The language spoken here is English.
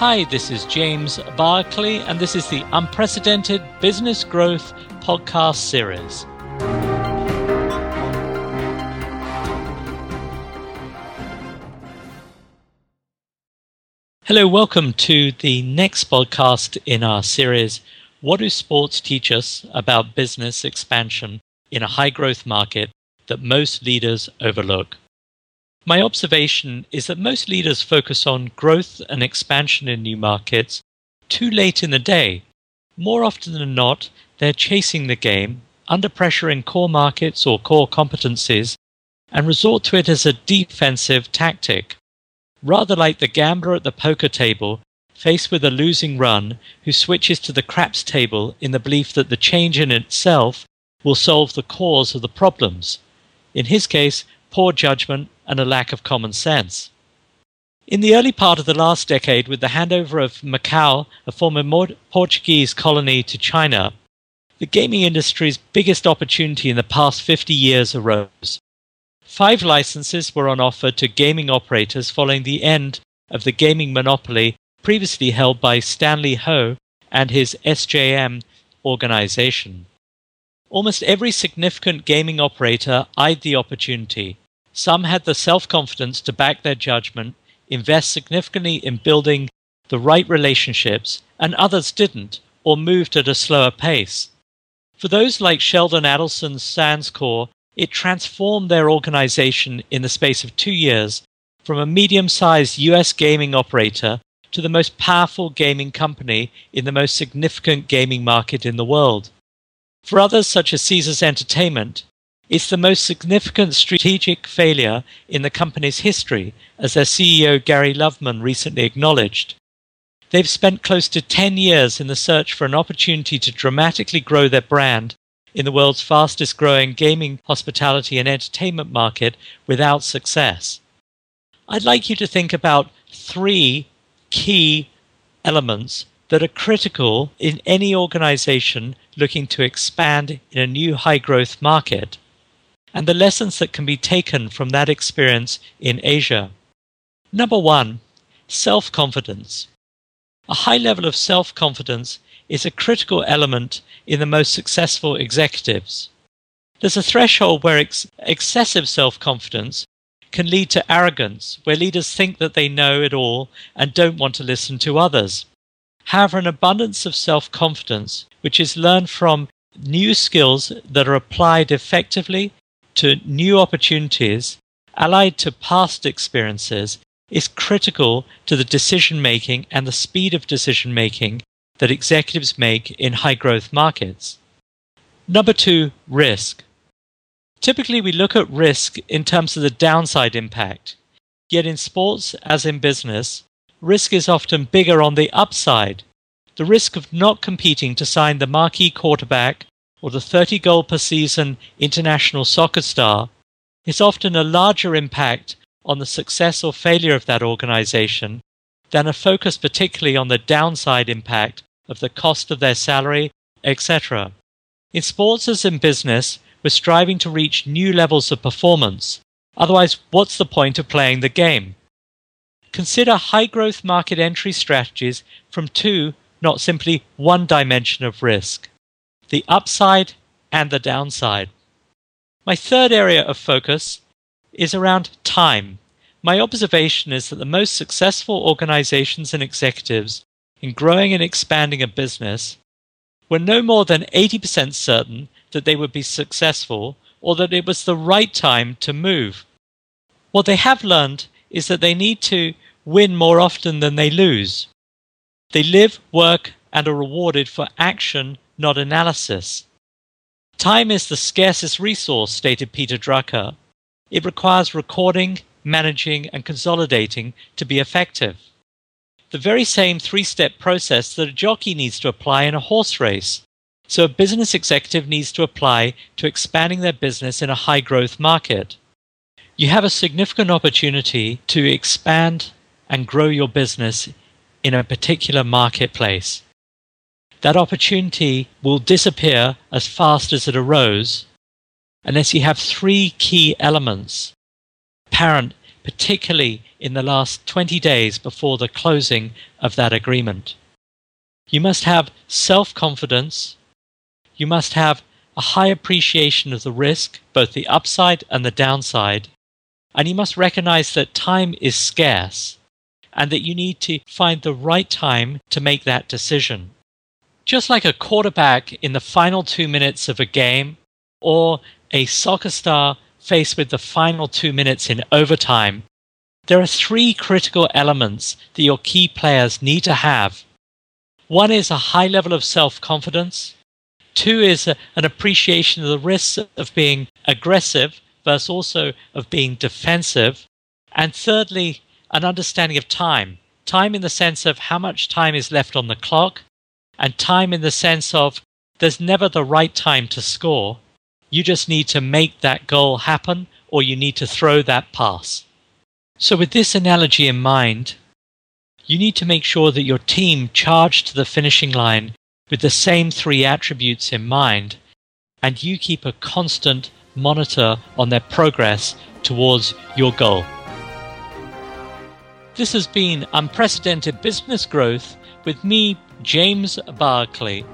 Hi, this is James Barclay, and this is the Unprecedented Business Growth Podcast Series. Hello, welcome to the next podcast in our series What do sports teach us about business expansion in a high growth market that most leaders overlook? My observation is that most leaders focus on growth and expansion in new markets too late in the day. More often than not, they're chasing the game, under pressure in core markets or core competencies, and resort to it as a defensive tactic rather like the gambler at the poker table faced with a losing run who switches to the craps table in the belief that the change in itself will solve the cause of the problems. In his case, poor judgment and a lack of common sense. In the early part of the last decade, with the handover of Macau, a former Portuguese colony, to China, the gaming industry's biggest opportunity in the past 50 years arose. Five licenses were on offer to gaming operators following the end of the gaming monopoly previously held by Stanley Ho and his SJM organization. Almost every significant gaming operator eyed the opportunity. Some had the self confidence to back their judgment, invest significantly in building the right relationships, and others didn't, or moved at a slower pace. For those like Sheldon Adelson's Sands Corp it transformed their organization in the space of two years from a medium sized US gaming operator to the most powerful gaming company in the most significant gaming market in the world. For others, such as Caesars Entertainment, it's the most significant strategic failure in the company's history, as their CEO Gary Loveman recently acknowledged. They've spent close to 10 years in the search for an opportunity to dramatically grow their brand in the world's fastest growing gaming, hospitality, and entertainment market without success. I'd like you to think about three key elements that are critical in any organization looking to expand in a new high growth market, and the lessons that can be taken from that experience in Asia. Number one, self confidence. A high level of self confidence is a critical element in the most successful executives. There's a threshold where ex- excessive self confidence can lead to arrogance, where leaders think that they know it all and don't want to listen to others. However, an abundance of self confidence, which is learned from new skills that are applied effectively to new opportunities, allied to past experiences, is critical to the decision making and the speed of decision making that executives make in high growth markets. Number two, risk. Typically, we look at risk in terms of the downside impact. Yet in sports, as in business, risk is often bigger on the upside. The risk of not competing to sign the marquee quarterback or the 30 goal per season international soccer star is often a larger impact on the success or failure of that organization than a focus particularly on the downside impact of the cost of their salary, etc. In sports as in business, we're striving to reach new levels of performance. Otherwise, what's the point of playing the game? Consider high growth market entry strategies from two, not simply one dimension of risk the upside and the downside. My third area of focus is around time. My observation is that the most successful organizations and executives in growing and expanding a business were no more than 80% certain that they would be successful or that it was the right time to move. What they have learned is that they need to win more often than they lose. They live, work, and are rewarded for action, not analysis. Time is the scarcest resource, stated Peter Drucker. It requires recording, managing, and consolidating to be effective the very same three step process that a jockey needs to apply in a horse race. So a business executive needs to apply to expanding their business in a high growth market. You have a significant opportunity to expand and grow your business in a particular marketplace. That opportunity will disappear as fast as it arose unless you have three key elements apparent particularly in the last 20 days before the closing of that agreement. You must have self confidence. You must have a high appreciation of the risk, both the upside and the downside. And you must recognize that time is scarce and that you need to find the right time to make that decision. Just like a quarterback in the final two minutes of a game or a soccer star faced with the final two minutes in overtime, there are three critical elements that your key players need to have. One is a high level of self confidence. Two is a, an appreciation of the risks of being aggressive versus also of being defensive. And thirdly, an understanding of time. Time in the sense of how much time is left on the clock, and time in the sense of there's never the right time to score. You just need to make that goal happen, or you need to throw that pass. So, with this analogy in mind, you need to make sure that your team charge to the finishing line with the same three attributes in mind, and you keep a constant monitor on their progress towards your goal. This has been Unprecedented Business Growth with me, James Barclay.